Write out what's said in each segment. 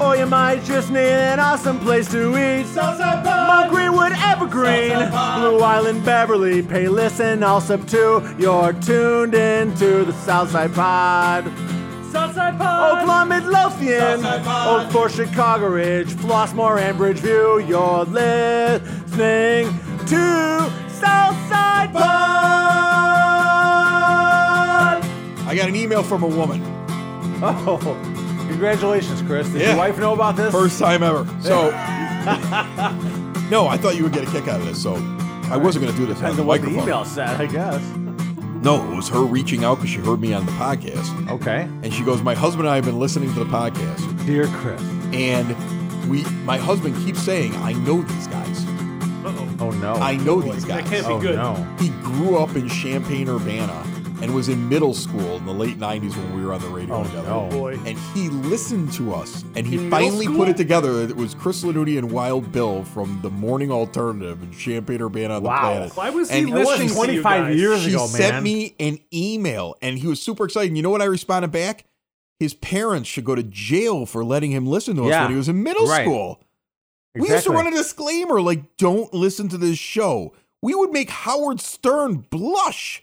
Or you might just need an awesome place to eat. Southside Pod. Mount Greenwood, Evergreen. Blue Island, Beverly, Palos, and Alsip too. You're tuned into the Southside Pod. Southside Pod. Oak Lawn, Midlothian, Southside Pod. Oak Forest, Chicago Ridge, Flossmoor, and Bridgeview. You're listening to Southside Pod. I got an email from a woman. Oh, congratulations, Chris. Did Yeah. your wife know about this? First time ever. So, no, I thought you would get a kick out of this. So, I wasn't going to do this on Depends the on what the microphone. email said, I guess. No, it was her reaching out because she heard me on the podcast, Okay. and she goes, "My husband and I have been listening to the podcast, Dear Chris. and we, my husband keeps saying, I know these guys. Oh, no. I know these That guys. can't be oh, good. no. He grew up in Champaign Urbana and was in middle school in the late '90s when we were on the radio Oh, together. no. Boy. and he listened to us and he In finally put it together it was chris Lanuti and wild bill from the morning alternative in champaign urbana on the Wow. planet Why was he And was listening 25 years she ago, man. He sent me an email and he was super excited and you know what i responded back his parents should go to jail for letting him listen to us Yeah. when he was in middle Right. school we used to run a disclaimer like don't listen to this show we would make howard stern blush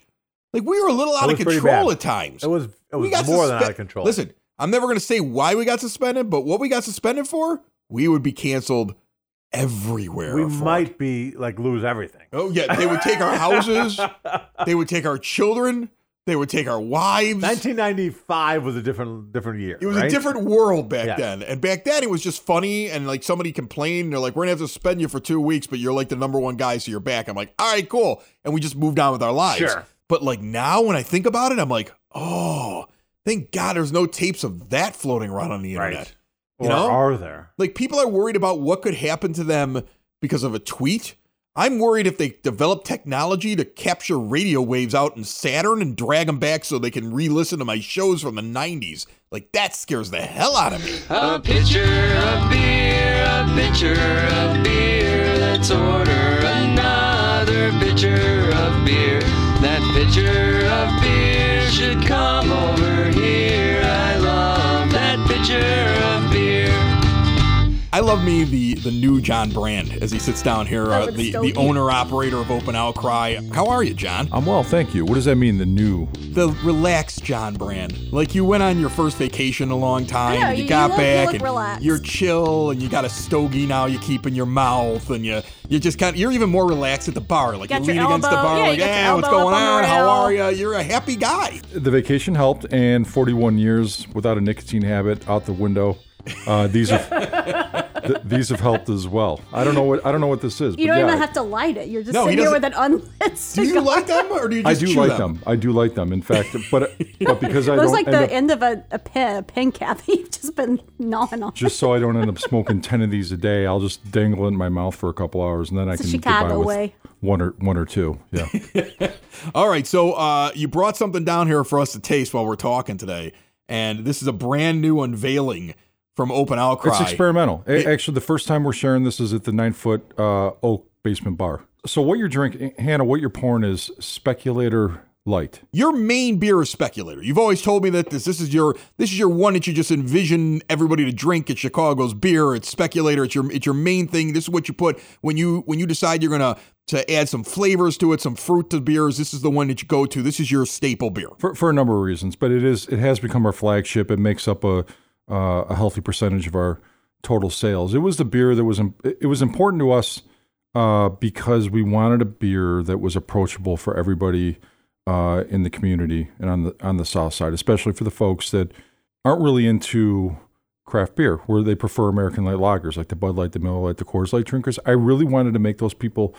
like we were a little out of control at times It was it was more than out of control. Listen, I'm never going to say why we got suspended, but what we got suspended for, we would be canceled everywhere. we it. might be like lose everything. Oh yeah, they would take our houses, they would take our children, they would take our wives. 1995 was a different different year. it was right? a different world back Yeah. then, and back then it was just funny. And like somebody complained, they're like, "We're gonna have to suspend you for two weeks, but you're like the number one guy, so you're back." I'm like, "All right, cool," and we just moved on with our lives. Sure. But like now, when I think about it, I'm like, "Oh, thank God, there's no tapes of that floating around on the internet." right. You or know? are there? Like people are worried about what could happen to them because of a tweet. I'm worried if they develop technology to capture radio waves out in Saturn and drag them back so they can re-listen to my shows from the 90s. Like that scares the hell out of me. A pitcher of beer, a pitcher of beer. Let's order another pitcher of beer. Pitcher of beer should come over I love me the the new John Brand as he sits down here, uh, the the owner operator of Open Outcry. How are you, John? I'm well, thank you. What does that mean, the new? The relaxed John Brand. Like you went on your first vacation a long time, Yeah, and you, you- got you look- you back look and relaxed. you're chill, and you got a stogie now you keep in your mouth, and you you just kind of you're even more relaxed at the bar. Like Got you your lean against the bar, yeah, like, got your hey, what's going on on? How are you? You're a happy guy. The vacation helped, and 41 years without a nicotine habit out the window. Uh, these have th- these have helped as well. I don't know what I don't know what this is. You but don't yeah, even have to light it. You're just No, sitting here with doesn't- an unlit Do you like them, or do you just I do chew like them. I do like them. In fact, but but because I It looks don't like end the up, end of a, a, pen, a pen cap that you've just been gnawing on. just so I don't end up smoking 10 of these a day, I'll just dangle it in my mouth for a couple hours, and then I can the get by Chicago with way. one or one or two. Yeah. All right, so uh, you brought something down here for us to taste while we're talking today, and this is a brand new unveiling from Open Outcry. It's experimental. A- Actually, the first time we're sharing this is at the nine foot uh, oak basement bar. So what you're drinking, Hannah, what you're pouring is speculator light. Your main beer is Speculator. You've always told me that this this is your this is your one that you just envision everybody to drink at Chicago's beer. It's Speculator. It's your it's your main thing. This is what you put when you when you decide you're gonna to add some flavors to it, some fruit to beers. This is the one that you go to. This is your staple beer. for, for a number of reasons, but it is it has become our flagship. It makes up a uh, a healthy percentage of our total sales. It was the beer that was it was important to us uh, because we wanted a beer that was approachable for everybody uh, in the community and on the on the south side, especially for the folks that aren't really into craft beer, where they prefer American light lagers like the Bud Light, the Miller Lite, the Coors Light drinkers. I really wanted to make those people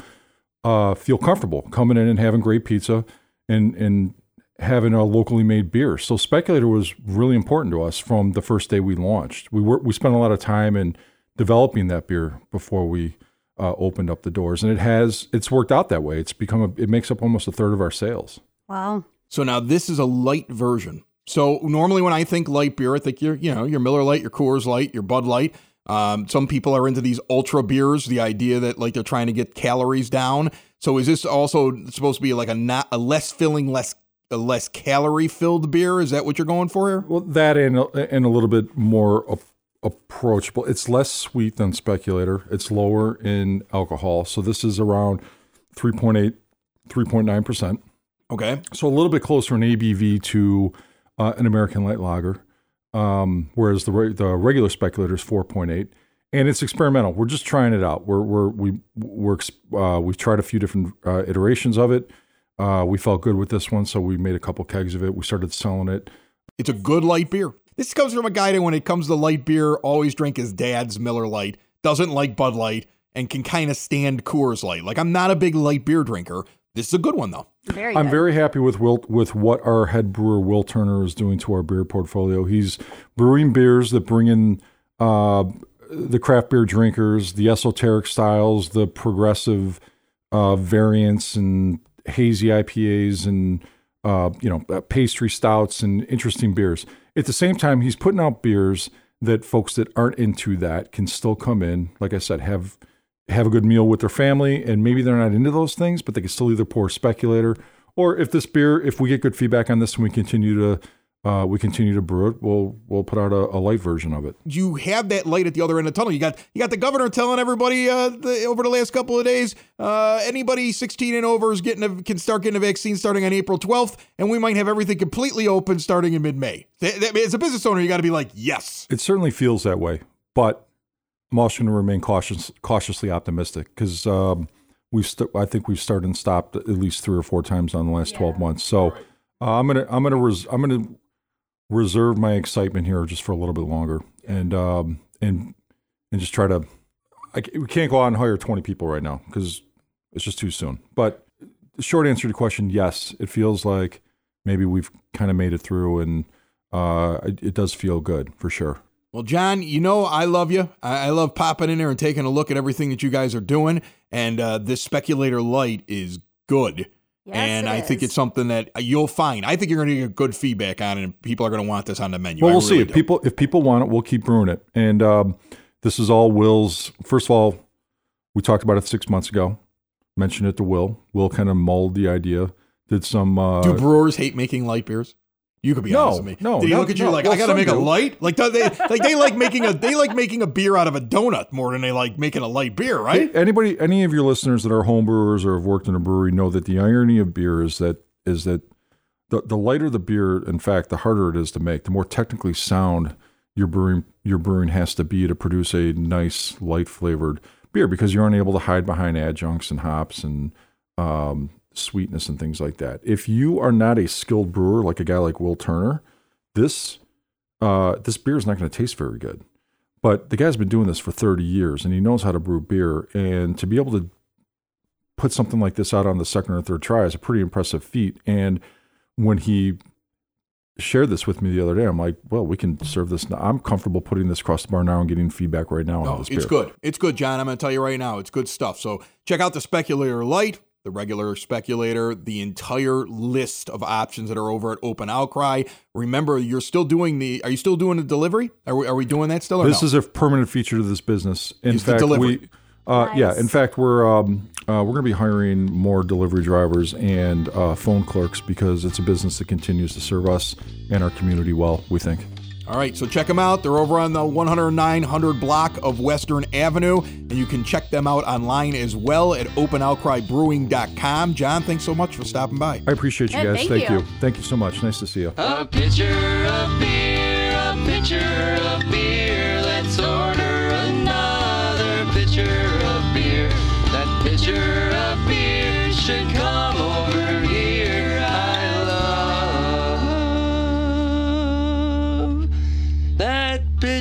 uh, feel comfortable coming in and having great pizza and and having a locally made beer. So Speculator was really important to us from the first day we launched. We were we spent a lot of time in developing that beer before we uh, opened up the doors, and it has. It's worked out that way. It's become a. It makes up almost a third of our sales. Wow. So now this is a light version. So normally when I think light beer, I think your you know your Miller Lite, your Coors Light, your Bud Light. Um, some people are into these ultra beers. The idea that like they're trying to get calories down. So is this also supposed to be like a not a less filling, less a less calorie filled beer? Is that what you're going for here? Well, that and and a little bit more ap- approachable. It's less sweet than Speculator. It's lower in alcohol. So this is around 3.8, 3.9 percent. Okay. So a little bit closer in ABV to uh, an American light lager, um, whereas the re- the regular speculator is 4.8, and it's experimental. We're just trying it out. We're, we're we we're uh, we've tried a few different uh, iterations of it. Uh, we felt good with this one, so we made a couple kegs of it. We started selling it. It's a good light beer. This comes from a guy that, when it comes to light beer, always drink his dad's Miller Lite, doesn't like Bud Light, and can kind of stand Coors Light. Like, I'm not a big light beer drinker. This is a good one, though. Very I'm good. very happy with Will, with what our head brewer Will Turner is doing to our beer portfolio. He's brewing beers that bring in uh, the craft beer drinkers, the esoteric styles, the progressive uh, variants, and hazy IPAs, and uh, you know uh, pastry stouts and interesting beers. At the same time, he's putting out beers that folks that aren't into that can still come in. Like I said, have have a good meal with their family, and maybe they're not into those things, but they can still either pour speculator, or if this beer, if we get good feedback on this and we continue to uh, we continue to brew it, we'll we'll put out a, a light version of it. you have that light at the other end of the tunnel. You got you got the governor telling everybody uh, the, over the last couple of days, uh, anybody 16 and over is getting a, can start getting a vaccine starting on April 12th, and we might have everything completely open starting in mid-May. Th- th- As a business owner, you got to be like, yes. It certainly feels that way, but I'm also going to remain cautious, cautiously optimistic because um, we've st- I think we've started and stopped at least three or four times on the last 12 months. So uh, I'm gonna I'm gonna res- I'm gonna reserve my excitement here just for a little bit longer and um, and and just try to. I, we can't go out and hire 20 people right now because it's just too soon. But the short answer to the question, yes, it feels like maybe we've kind of made it through, and uh, it, it does feel good for sure. Well, John, you know I love you. I, love popping in there and taking a look at everything that you guys are doing, and uh, this speculator light is good. Yes, and it I think it's something that you'll find. I think you're going to get good feedback on it, and people are going to want this on the menu. Well, I we'll see if do. people if people want it, we'll keep brewing it. And um, this is all Will's. First of all, we talked about it six months ago. Mentioned it to Will. Will kind of mulled the idea. Did some. Uh, Do brewers hate making light beers? You could be No, honest with me. no, Did he not- look at you no. like Well, I got to make a light? Like they like they like making a they like making a beer out of a donut more than they like making a light beer, right? Anybody, any of your listeners that are home brewers or have worked in a brewery know that the irony of beer is that is that the the lighter the beer, in fact, the harder it is to make. The more technically sound your brewing your brewing has to be to produce a nice light flavored beer because you're unable to hide behind adjuncts and hops and um, sweetness and things like that. If you are not a skilled brewer like a guy like Will Turner, this uh, this beer is not going to taste very good. But the guy's been doing this for 30 years and he knows how to brew beer. And to be able to put something like this out on the second or third try is a pretty impressive feat. And when he shared this with me the other day, I'm like, well, we can serve this. Now. I'm comfortable putting this across the bar now and getting feedback right now on No, it's beer. good. It's good, John. I'm going to tell you right now, it's good stuff. So check out the Speculator Light, the regular Speculator, the entire list of options that are over at Open Outcry. Remember, you're still doing the. Are you still doing the delivery? Are we, are we doing that still? Or This no? is a permanent feature to this business. In Is the fact, delivery. we, uh, yeah, in fact, we're um, uh, we're going to be hiring more delivery drivers and uh, phone clerks because it's a business that continues to serve us and our community well. We think. All right, so check them out. They're over on the 10900 block of Western Avenue, and you can check them out online as well at openoutcrybrewing.com. John, thanks so much for stopping by. I appreciate you Yeah, guys. thank you. you. Thank you so much. Nice to see you. A pitcher of beer, a pitcher of beer.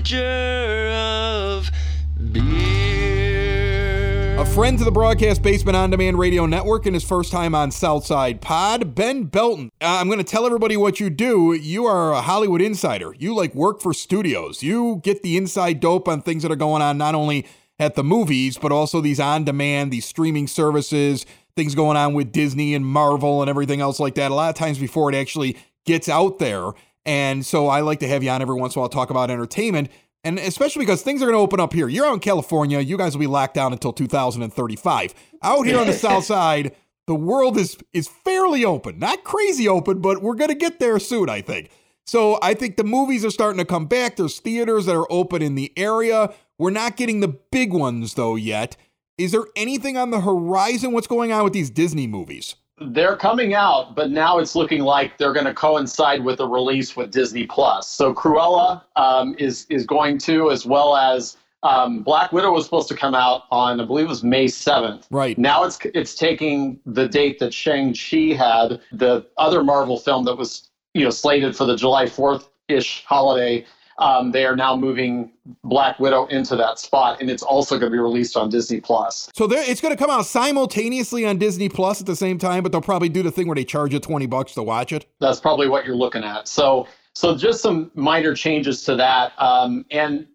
Pitcher of beer. A friend to the Broadcast Basement On Demand Radio Network and his first time on Southside Pod, Ben Belton. Uh, I'm going to tell everybody what you do. You are a Hollywood insider. You like work for studios. You get the inside dope on things that are going on not only at the movies, but also these on demand, these streaming services, things going on with Disney and Marvel and everything else like that. A lot of times before it actually gets out there. And so I like to have you on every once in a while talk about entertainment. And especially because things are going to open up here. You're out in California. You guys will be locked down until 2035. Out here on the South Side, the world is is fairly open. Not crazy open, but we're going to get there soon, I think. So I think the movies are starting to come back. There's theaters that are open in the area. We're not getting the big ones though yet. Is there anything on the horizon? What's going on with these Disney movies? They're coming out, but now it's looking like they're going to coincide with a release with Disney Plus. So Cruella um, is is going to, as well as um, Black Widow was supposed to come out on, I believe it was May seventh. Right. now, it's it's taking the date that Shang Chi had, the other Marvel film that was you know slated for the July fourth ish holiday. Um, they are now moving Black Widow into that spot, and it's also going to be released on Disney Plus. So there, it's going to come out simultaneously on Disney Plus at the same time, but they'll probably do the thing where they charge you 20 bucks to watch it. that's probably what you're looking at. So, so just some minor changes to that. Um, and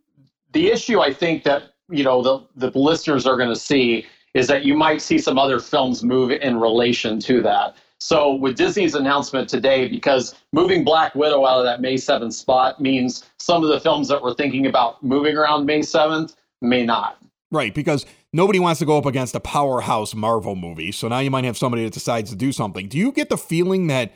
the issue I think that you know the the listeners are going to see is that you might see some other films move in relation to that. So with Disney's announcement today, because moving Black Widow out of that May 7th spot means some of the films that we're thinking about moving around May 7th may not. Right, because nobody wants to go up against a powerhouse Marvel movie. So now you might have somebody that decides to do something. Do you get the feeling that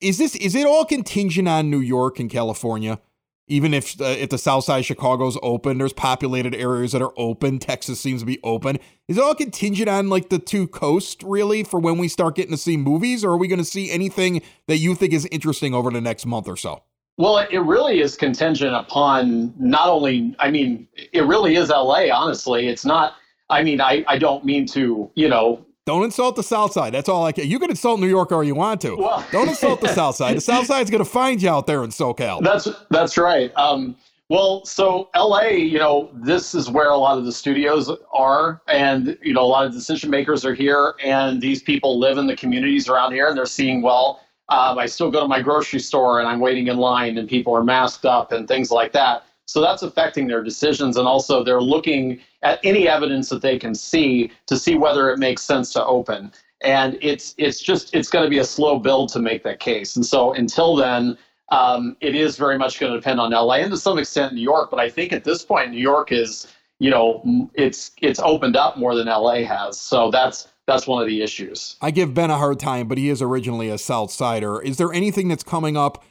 is this is it all contingent on New York and California? Even if uh, if the South Side of Chicago's open, there's populated areas that are open. Texas seems to be open. Is it all contingent on like the two coasts really for when we start getting to see movies, or are we going to see anything that you think is interesting over the next month or so? Well, it really is contingent upon not only, I mean, it really is LA, honestly. It's not, I mean, I, I don't mean to, you know, Don't insult the South Side. That's all I can. You can insult New York all you want to. Well- Don't insult the South Side. The South Side's going to find you out there in SoCal. That's that's right. Um, well, so LA, you know, this is where a lot of the studios are, and you know, a lot of decision makers are here, and these people live in the communities around here, and they're seeing well. Um, I still go to my grocery store, and I'm waiting in line, and people are masked up, and things like that. So that's affecting their decisions, and also they're looking any evidence that they can see to see whether it makes sense to open. And it's it's just it's going to be a slow build to make that case. And so until then, um, it is very much going to depend on LA and to some extent New York. But I think at this point, New York is, you know, it's it's opened up more than LA has. So that's that's one of the issues. I give Ben a hard time, but he is originally a South Sider. Is there anything that's coming up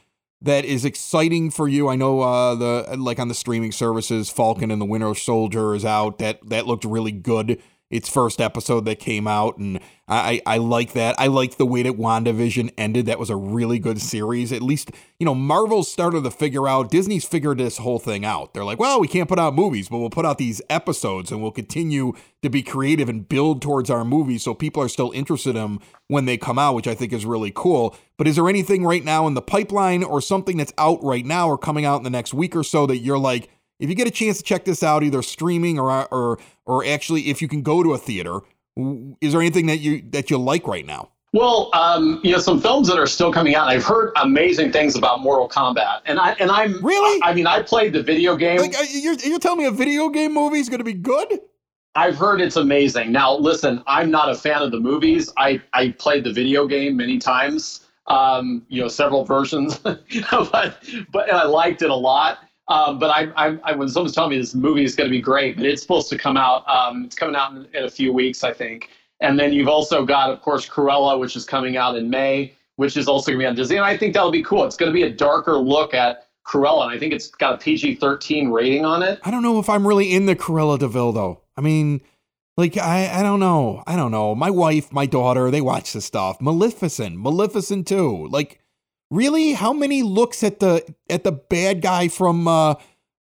that is exciting for you? I know uh, the like on the streaming services, Falcon and the Winter Soldier is out. That that looked really good. Its first episode that came out, and I, I like that. I like the way that WandaVision ended. That was a really good series. At least, you know, Marvel's started to figure out, Disney's figured this whole thing out. They're like, well, we can't put out movies, but we'll put out these episodes and we'll continue to be creative and build towards our movies so people are still interested in them when they come out, which I think is really cool. But is there anything right now in the pipeline or something that's out right now or coming out in the next week or so that you're like, if you get a chance to check this out, either streaming or or or actually if you can go to a theater, is there anything that you that you like right now? Well, um, you know, some films that are still coming out. I've heard amazing things about Mortal Kombat, and I and I'm Really? I mean, I played the video game. Like uh, you're you're telling me a video game movie is going to be good? I've heard it's amazing. Now, listen, I'm not a fan of the movies. I, I played the video game many times, um, you know, several versions, but but and I liked it a lot. Um, but I, I, I, when someone's telling me this movie is going to be great, but it's supposed to come out. Um, it's coming out in, in a few weeks, I think. And then you've also got, of course, Cruella, which is coming out in May, which is also going to be on Disney. And I think that'll be cool. It's going to be a darker look at Cruella, and I think it's got a PG-13 rating on it. I don't know if I'm really in the Cruella de Vil though. I mean, like I I don't know. I don't know. My wife, my daughter, they watch this stuff. Maleficent, Maleficent too. Like really, how many looks at the at the bad guy from uh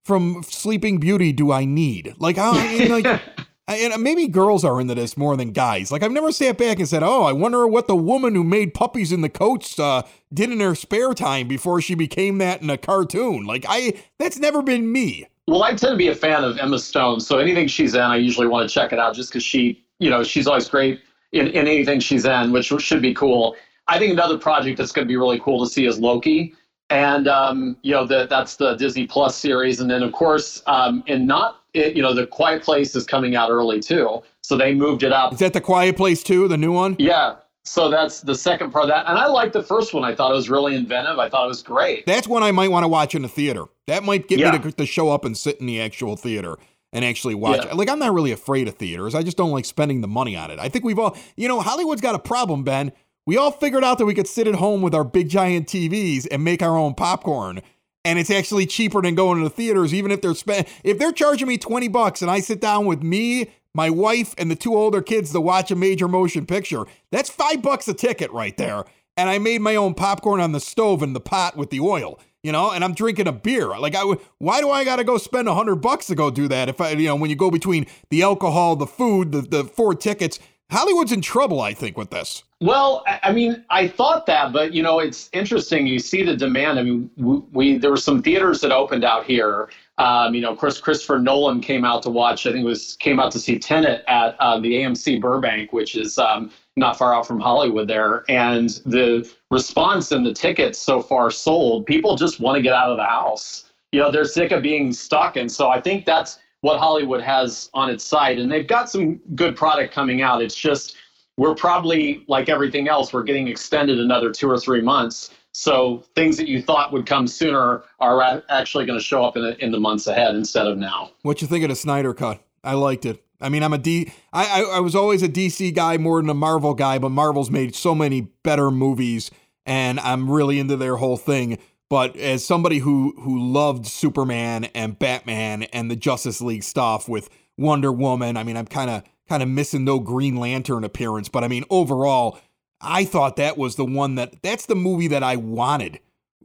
from Sleeping Beauty do I need? Like how I mean, like and maybe girls are into this more than guys. Like I've never sat back and said, "Oh, I wonder what the woman who made puppies in the coats uh, did in her spare time before she became that in a cartoon." Like I, that's never been me. Well, I tend to be a fan of Emma Stone, so anything she's in, I usually want to check it out just because she, you know, she's always great in, in anything she's in, which should be cool. I think another project that's going to be really cool to see is Loki. and um, you know the, that's the Disney Plus series, and then of course, um, and not it, you know the Quiet Place is coming out early too, so they moved it up. Is that the Quiet Place too, the new one? Yeah, so that's the second part of that, and I liked the first one. I thought it was really inventive. I thought it was great. That's one I might want to watch in the theater. That might get Yeah. me to, to show up and sit in the actual theater and actually watch. Yeah. it. Like I'm not really afraid of theaters. I just don't like spending the money on it. I think we've all, you know, Hollywood's got a problem, Ben. We all figured out that we could sit at home with our big giant TVs and make our own popcorn. And it's actually cheaper than going to the theaters, even if they're spend if they're charging me 20 bucks and I sit down with me, my wife, and the two older kids to watch a major motion picture. That's five bucks a ticket right there. And I made my own popcorn on the stove in the pot with the oil, you know, and I'm drinking a beer. Like I why do I gotta go spend a hundred bucks to go do that? If I you know, when you go between the alcohol, the food, the, the four tickets, Hollywood's in trouble, I think, with this. Well, I- mean, I thought that, but you know, it's interesting. You see the demand. I mean, we, we there were some theaters that opened out here. Um, you know, of course, Christopher Nolan came out to watch. I think it was came out to see Tenet at uh, the AMC Burbank, which is um, not far out from Hollywood there. And the response and the tickets so far sold, people just want to get out of the house. You know, they're sick of being stuck, and so I think that's what Hollywood has on its side. And they've got some good product coming out. It's just we're probably like everything else, we're getting extended another two or three months. So things that you thought would come sooner are actually going to show up in the, in the months ahead instead of now. What you think of the Snyder cut? I liked it. I mean, I'm a D. I, I I was always a DC guy more than a Marvel guy, but Marvel's made so many better movies, and I'm really into their whole thing. But as somebody who who loved Superman and Batman and the Justice League stuff with Wonder Woman, I mean, I'm kind of kind of missing no Green Lantern appearance. But I mean, overall, I thought that was the one that that's the movie that I wanted,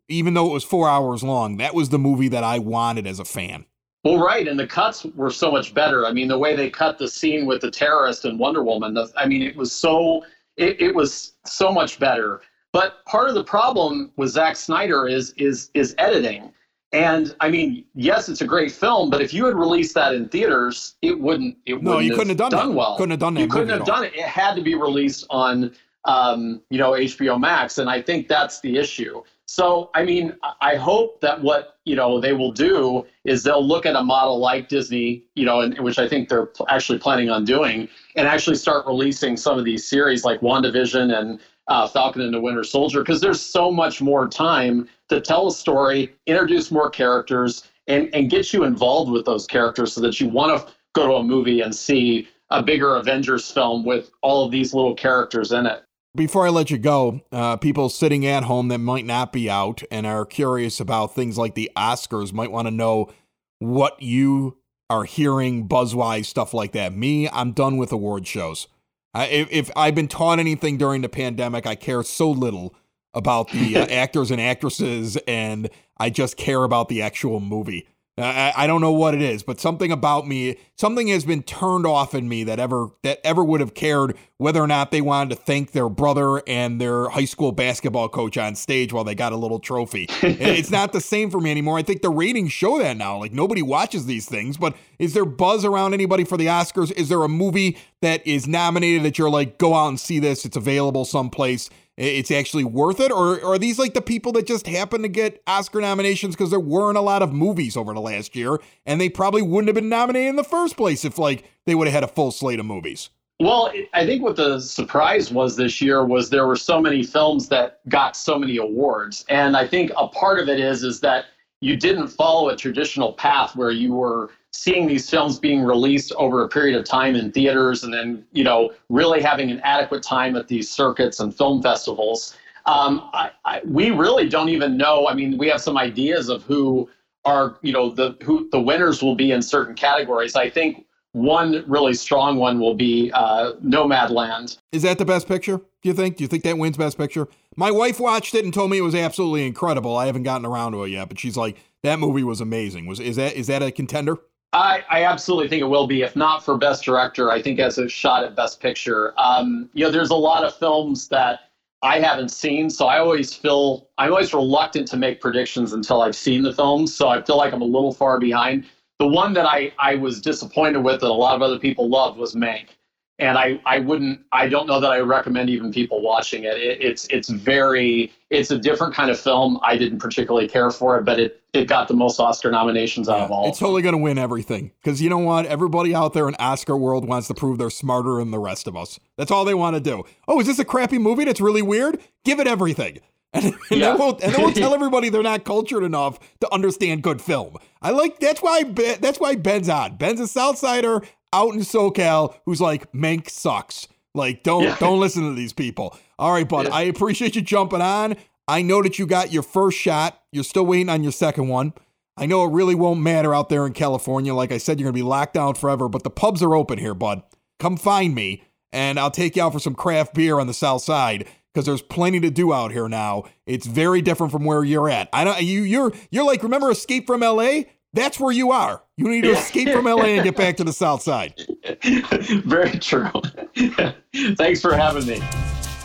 even though it was four hours long. That was the movie that I wanted as a fan. Well, right, and the cuts were so much better. I mean, the way they cut the scene with the terrorist and Wonder Woman, the, I mean, it was so it, it was so much better. But part of the problem with Zack Snyder is is is editing. And I mean, yes, it's a great film, but if you had released that in theaters, it wouldn't. It No, wouldn't you couldn't have done that. well. Couldn't have done that You couldn't have done it. It had to be released on, um, you know, HBO Max, and I think that's the issue. So, I mean, I- I hope that what you know they will do is they'll look at a model like Disney, you know, and which I think they're actually planning on doing, and actually start releasing some of these series like WandaVision and uh, Falcon and the Winter Soldier, because there's so much more time to tell a story, introduce more characters, and and get you involved with those characters so that you want to go to a movie and see a bigger Avengers film with all of these little characters in it. Before I let you go, uh, people sitting at home that might not be out and are curious about things like the Oscars might want to know what you are hearing buzzwise stuff like that. Me, I'm done with award shows. I, if, if I've been taught anything during the pandemic, I care so little about the uh, actors and actresses, and I just care about the actual movie. I, I don't know what it is, but something about me, something has been turned off in me that ever that ever would have cared whether or not they wanted to thank their brother and their high school basketball coach on stage while they got a little trophy. it's not the same for me anymore. I think the ratings show that now. Like nobody watches these things, but is there buzz around anybody for the Oscars? Is there a movie that is nominated that you're like, go out and see this? It's available someplace it's actually worth it? Or, or are these like the people that just happen to get oscar nominations because there weren't a lot of movies over the last year and they probably wouldn't have been nominated in the first place if like they would have had a full slate of movies? Well, I think what the surprise was this year was there were so many films that got so many awards, and I think a part of it is is that you didn't follow a traditional path where you were seeing these films being released over a period of time in theaters, and then you know really having an adequate time at these circuits and film festivals. Um, I, I, we really don't even know. I mean, we have some ideas of who are you know the who the winners will be in certain categories. I think one really strong one will be uh, Nomadland. is that the best picture do you think do you think that wins best picture my wife watched it and told me it was absolutely incredible i haven't gotten around to it yet but she's like that movie was amazing was is that is that a contender I, I absolutely think it will be. If not for Best Director, I think as a shot at Best Picture. Um, you know, there's a lot of films that I haven't seen, so I always feel I'm always reluctant to make predictions until I've seen the films. So I feel like I'm a little far behind. The one that I, I was disappointed with that a lot of other people loved was Mank. And I, I wouldn't I don't know that I recommend even people watching it. it. It's it's very it's a different kind of film. I didn't particularly care for it, but it it got the most Oscar nominations out of all. It's totally going to win everything because you know what? Everybody out there in Oscar world wants to prove they're smarter than the rest of us. That's all they want to do. Oh, is this a crappy movie that's really weird? Give it everything. And, and Yeah. then we'll and then we'll tell everybody they're not cultured enough to understand good film. I like that's why that's why Ben's on. Ben's a Southsider out in SoCal who's like Mank sucks. Like don't Yeah. don't listen to these people. All right, bud. I appreciate you jumping on. I know that you got your first shot. You're still waiting on your second one. I know it really won't matter out there in California. Like I said, you're going to be locked down forever, but the pubs are open here, bud. Come find me, and I'll take you out for some craft beer on the south side because there's plenty to do out here now. It's very different from where you're at. I don't you you're you're like remember Escape from LA? That's where you are. You need to escape from LA and get back to the south side. very true. Thanks for having me.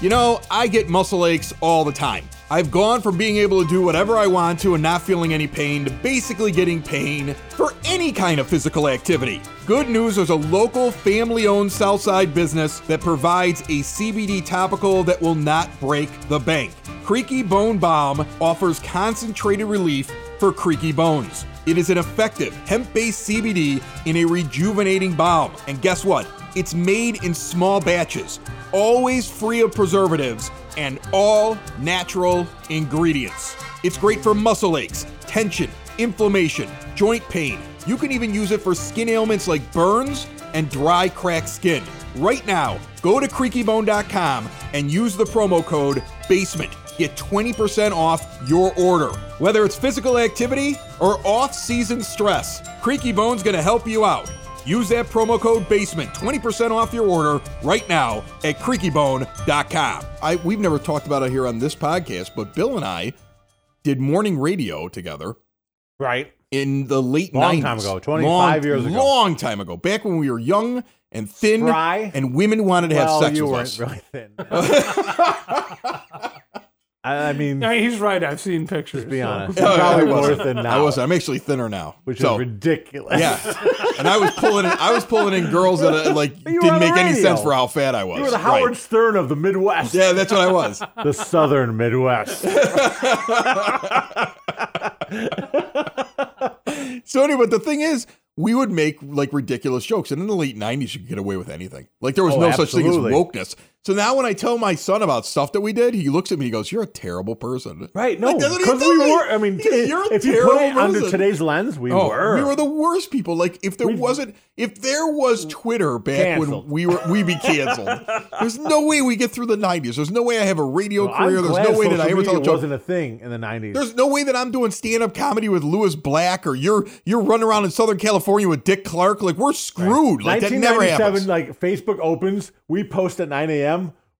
You know, I get muscle aches all the time. I've gone from being able to do whatever I want to and not feeling any pain to basically getting pain for any kind of physical activity. Good news there's a local family owned Southside business that provides a CBD topical that will not break the bank. Creaky Bone Balm offers concentrated relief for creaky bones. It is an effective hemp based CBD in a rejuvenating balm. And guess what? It's made in small batches, always free of preservatives, and all natural ingredients. It's great for muscle aches, tension, inflammation, joint pain. You can even use it for skin ailments like burns and dry, cracked skin. Right now, go to creakybone.com and use the promo code BASEMENT. Get 20% off your order. Whether it's physical activity or off season stress, Creaky Bone's gonna help you out. Use that promo code BASEMENT, 20% off your order right now at creakybone.com. I, we've never talked about it here on this podcast, but Bill and I did morning radio together Right. in the late Long 90s. time ago, 25 Long- years ago. Long time ago. Back when we were young and thin Spry. and women wanted to have well, sex you with weren't us. really thin. I I mean, Yeah, he's right. I've seen pictures. be so- honest, Oh, you're yeah, probably more than now, I was. I'm actually thinner now. which so, is ridiculous. Yeah, and I was pulling. In, I was pulling in girls that uh, like You didn't on the make any sense for how fat I was. you were the Right. Howard Stern of the Midwest, Yeah, that's what I was. the Southern Midwest. So anyway, but the thing is, we would make like ridiculous jokes, and in the late '90s, you could get away with anything. Like there was Oh, no such thing as absolutely. wokeness. So now, when I tell my son about stuff that we did, he looks at me, he goes, "You're a terrible person." Right? No, Like, that's what he because told we me. were. I mean, "You're a if you put it terrible under today's lens, we Oh, were. we were the worst people. Like if there wasn't, if there was Twitter back Canceled. when we were, we'd be canceled. There's no way we get through the '90s. There's no way I have a radio Well, I'm career. There's glad no way that I ever tell a joke. wasn't a thing in the '90s. There's no way that I'm doing stand-up comedy with Lewis Black or you're you're running around in Southern California with Dick Clark. Like we're screwed. Like that never happens. like Facebook opens, we post at 9 a.m.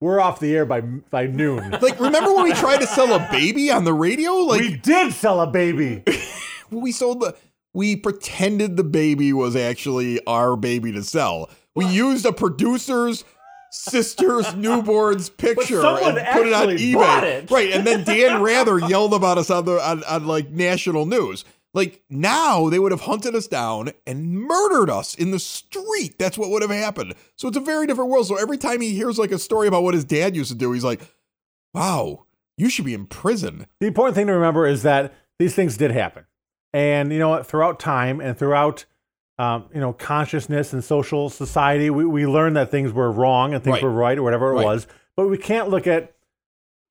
We're off the air by by noon. Like remember when we tried to sell a baby on the radio? Like we did sell a baby. we sold the we pretended the baby was actually our baby to sell. We used a producer's sister's newborn's picture and put it on eBay. it. Right. And then Dan Rather yelled about us on the on, on like national news. Like now they would have hunted us down and murdered us in the street. That's what would have happened. So it's a very different world. So every time he hears like a story about what his dad used to do, he's like, Wow, you should be in prison. the important thing to remember is that these things did happen, and you know what? Throughout time and throughout, um, you know, consciousness and social society, we, we learned that things were wrong and things Right. were right or whatever it Right. was. But we can't look at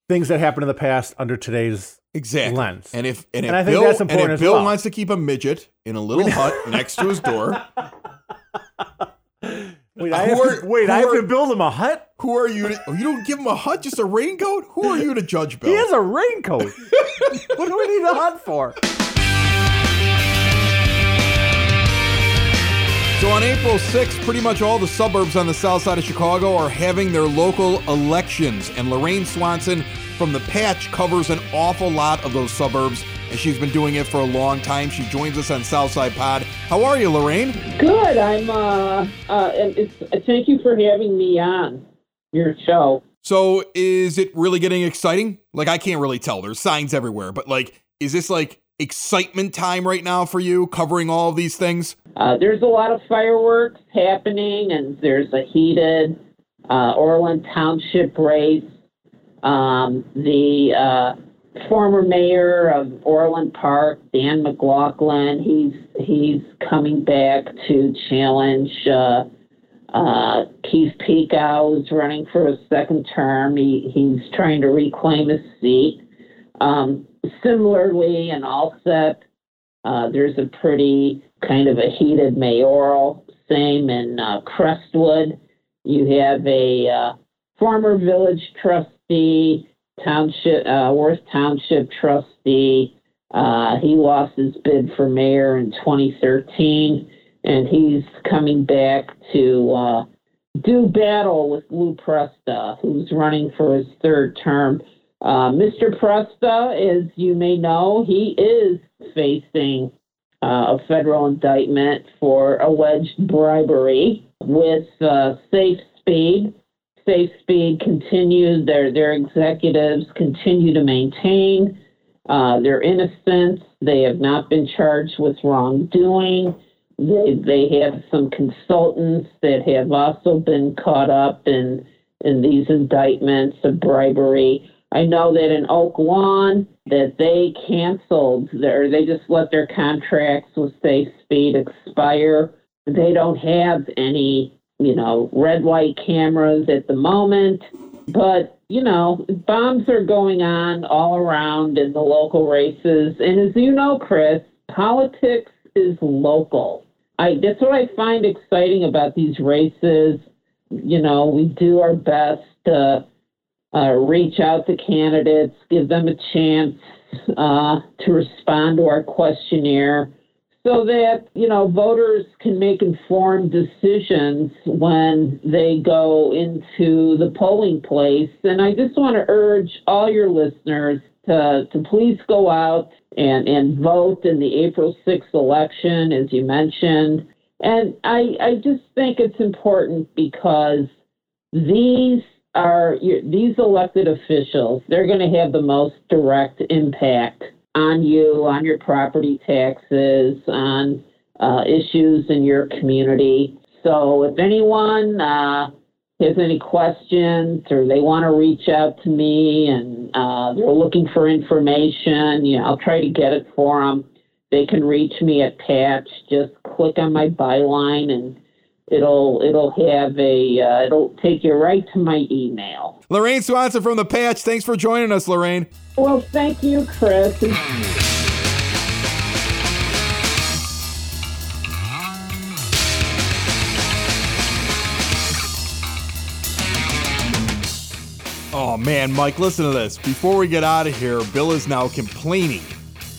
things that happened in the past under today's Exactly. lens. And if and if I think Bill that's and if Bill well. wants to keep a midget in a little hut next to his door, Wait, I have, are- to, wait, I have are- to build him a hut. who are you? To, oh, you don't give him a hut, just a raincoat. Who are you to judge, Bill? He has a raincoat. what do we need a hut for? So on April 6th, pretty much all the suburbs on the south side of Chicago are having their local elections. And Lorraine Swanson from The Patch covers an awful lot of those suburbs, and she's been doing it for a long time. She joins us on Southside Pod. How are you, Lorraine? Good. I'm. Uh, uh, and it's. Uh, thank you for having me on your show. So is it really getting exciting? Like I can't really tell. There's signs everywhere, but like, is this like excitement time right now for you covering all of these things? Uh, there's a lot of fireworks happening, and there's a heated uh, Orland Township race. Um, the uh, former mayor of Orland Park, Dan McLaughlin, he's he's coming back to challenge uh, uh, Keith Pekau, who's running for a second term. He, he's trying to reclaim his seat. Um, similarly, in Alsip, uh, there's a pretty kind of a heated mayoral. Same in uh, Crestwood. You have a uh, former village trustee, township, uh, Worth Township trustee. Uh, he lost his bid for mayor in 2013, and he's coming back to uh, do battle with Lou Presta, who's running for his third term. Uh, Mr. Presta, as you may know, he is facing uh, a federal indictment for alleged bribery with uh, Safe Speed. Safe Speed continues, their, their executives continue to maintain uh, their innocence. They have not been charged with wrongdoing. They, they have some consultants that have also been caught up in, in these indictments of bribery. I know that in Oak Lawn that they canceled their they just let their contracts with Safe Speed expire. They don't have any, you know, red white cameras at the moment. But, you know, bombs are going on all around in the local races. And as you know, Chris, politics is local. I that's what I find exciting about these races. You know, we do our best to uh, reach out to candidates, give them a chance uh, to respond to our questionnaire so that, you know, voters can make informed decisions when they go into the polling place. And I just want to urge all your listeners to, to please go out and, and vote in the April 6th election, as you mentioned. And I, I just think it's important because these are these elected officials, they're going to have the most direct impact on you, on your property taxes, on uh, issues in your community. So if anyone uh, has any questions or they want to reach out to me and uh, they're looking for information, you know, I'll try to get it for them. They can reach me at Patch. Just click on my byline and it'll it'll have a uh, it'll take you right to my email. Lorraine Swanson from the Patch. Thanks for joining us, Lorraine. Well, thank you, Chris. Oh man, Mike, listen to this. Before we get out of here, Bill is now complaining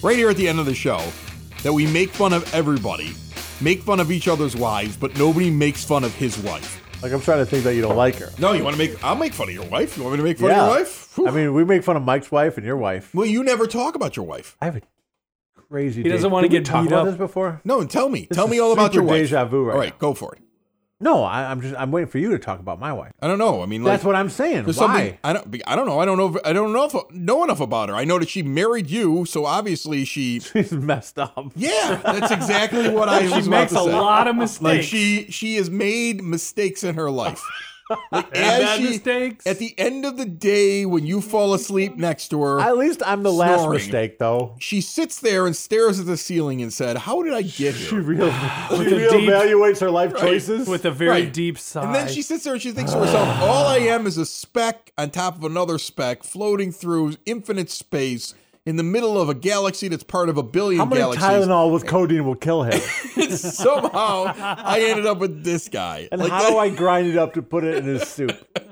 right here at the end of the show that we make fun of everybody, make fun of each other's wives, but nobody makes fun of his wife. Like I'm trying to think that you don't like her. No, you want to make? I'll make fun of your wife. You want me to make fun Yeah. of your wife? Whew. I mean, we make fun of Mike's wife and your wife. well, you never talk about your wife. I have a crazy. He doesn't day- wanna Did get talk beat about up. this before. No, and tell me. This tell is me all about your super wife. deja vu right all right, now. go for it. No, I, I'm just I'm waiting for you to talk about my wife. I don't know. I mean, like, That's what I'm saying. Why? something I don't. I don't know. I don't know. If, I don't know if know enough about her. I know that she married you, so obviously she. She's messed up. Yeah, that's exactly what I was She about makes a say. lot of mistakes. Like she she has made mistakes in her life. Like as bad she mistakes. at the end of the day when you fall asleep next to her, At least I'm the last Snoring. mistake, though. she sits there and stares at the ceiling and said, "How did I get She here?" real, she a deep- reevaluates her life choices. with a very Right. deep sigh. And then she sits there and she thinks to herself, "All I am is a speck on top of another speck, floating through infinite space." In the middle of a galaxy that's part of a billion How many galaxies, Tylenol with codeine will kill him? somehow I ended up with this guy. And Like how that- do I grind it up to put it in his soup?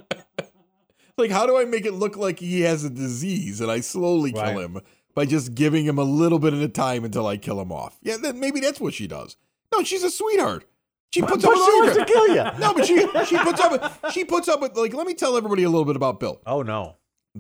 Like, how do I make it look like he has a disease and I slowly kill Right. him by just giving him a little bit at a time until I kill him off? Yeah, then maybe that's what she does. No, she's a sweetheart. She puts But up she with wants to kill you. No, but she she puts up with she puts up with like. Let me tell everybody a little bit about Bill. Oh no,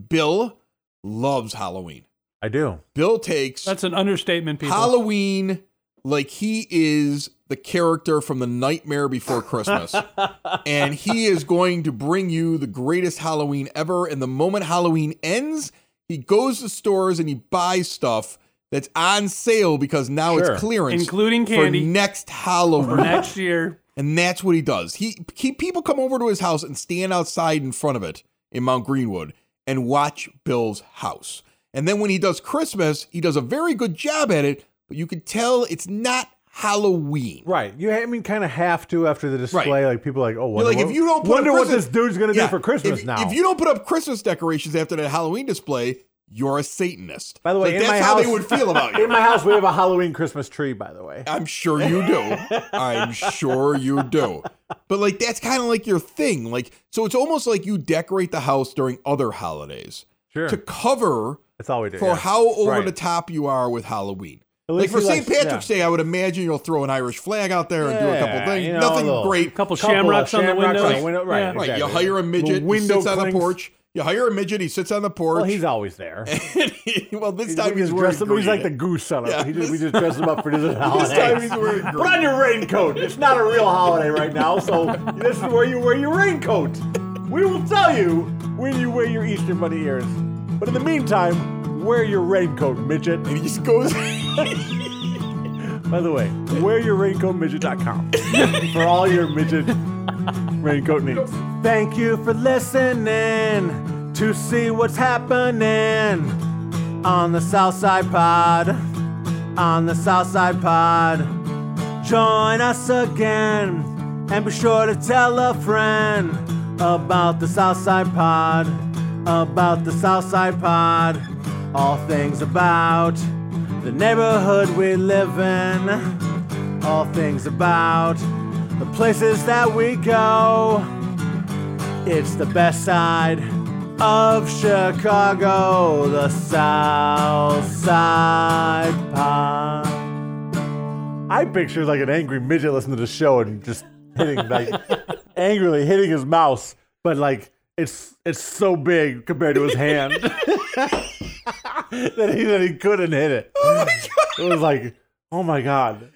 Bill loves Halloween. I do. Bill takes That's an understatement, people. Halloween like he is the character from the Nightmare Before Christmas. and he is going to bring you the greatest Halloween ever. And the moment Halloween ends, he goes to stores and he buys stuff that's on sale because now Sure. it's clearance, Including candy. for next Halloween. For next year. And that's what he does. He, he people come over to his house and stand outside in front of it in Mount Greenwood and watch Bill's house. And then when he does Christmas, he does a very good job at it, but you can tell it's not Halloween. Right. You, I mean, kind of have to after the display. Right. Like people are like, oh, wonder, like if what- you don't put wonder up what Christmas- this dude's gonna Yeah, do for Christmas if, now. If you don't put up Christmas decorations after that Halloween display, you're a Satanist. by the way, Like, in that's my how house, they would feel about you. In my house, we have a Halloween Christmas tree. By the way, I'm sure you do. I'm sure you do. But like that's kind of like your thing. Like so it's almost like you decorate the house during other holidays sure. to cover That's all we do. for yeah. how over Right. the top you are with Halloween. At Like for St. like- Patrick's Day, I would imagine you'll throw an Irish flag out there and do a couple Yeah, things. you know, Nothing little- great. Couple Couple of shamrocks on the shamrocks on the window, right, Yeah. Right, you hire a midget, Little he window sits on the porch. You hire a midget, he sits on the porch. Well, he's always there. well, this He's, time he's, he's, wearing dressed up, he's like the green. goose seller. Yeah, he just, we just dress him up for this holiday. This time he's wearing green. Put on your raincoat. It's not a real holiday right now, so this is where you wear your raincoat. We will tell you when you wear your Easter bunny ears. But in the meantime, wear your raincoat, midget. And he just goes. By the way, wearyourraincoatmidget.com for all your midget raincoat needs. Thank you for listening to see what's happening on the Southside Pod. On the Southside Pod. Join us again and be sure to tell a friend about the Southside Pod. About the Southside Pod. All things about the neighborhood we live in. All things about the places that we go. It's the best side of Chicago, the South Side Pod. I picture like an angry midget listening to the show and just hitting like angrily hitting his mouse, but like it's it's so big compared to his hand that he that he couldn't hit it. Oh it was like, oh my god.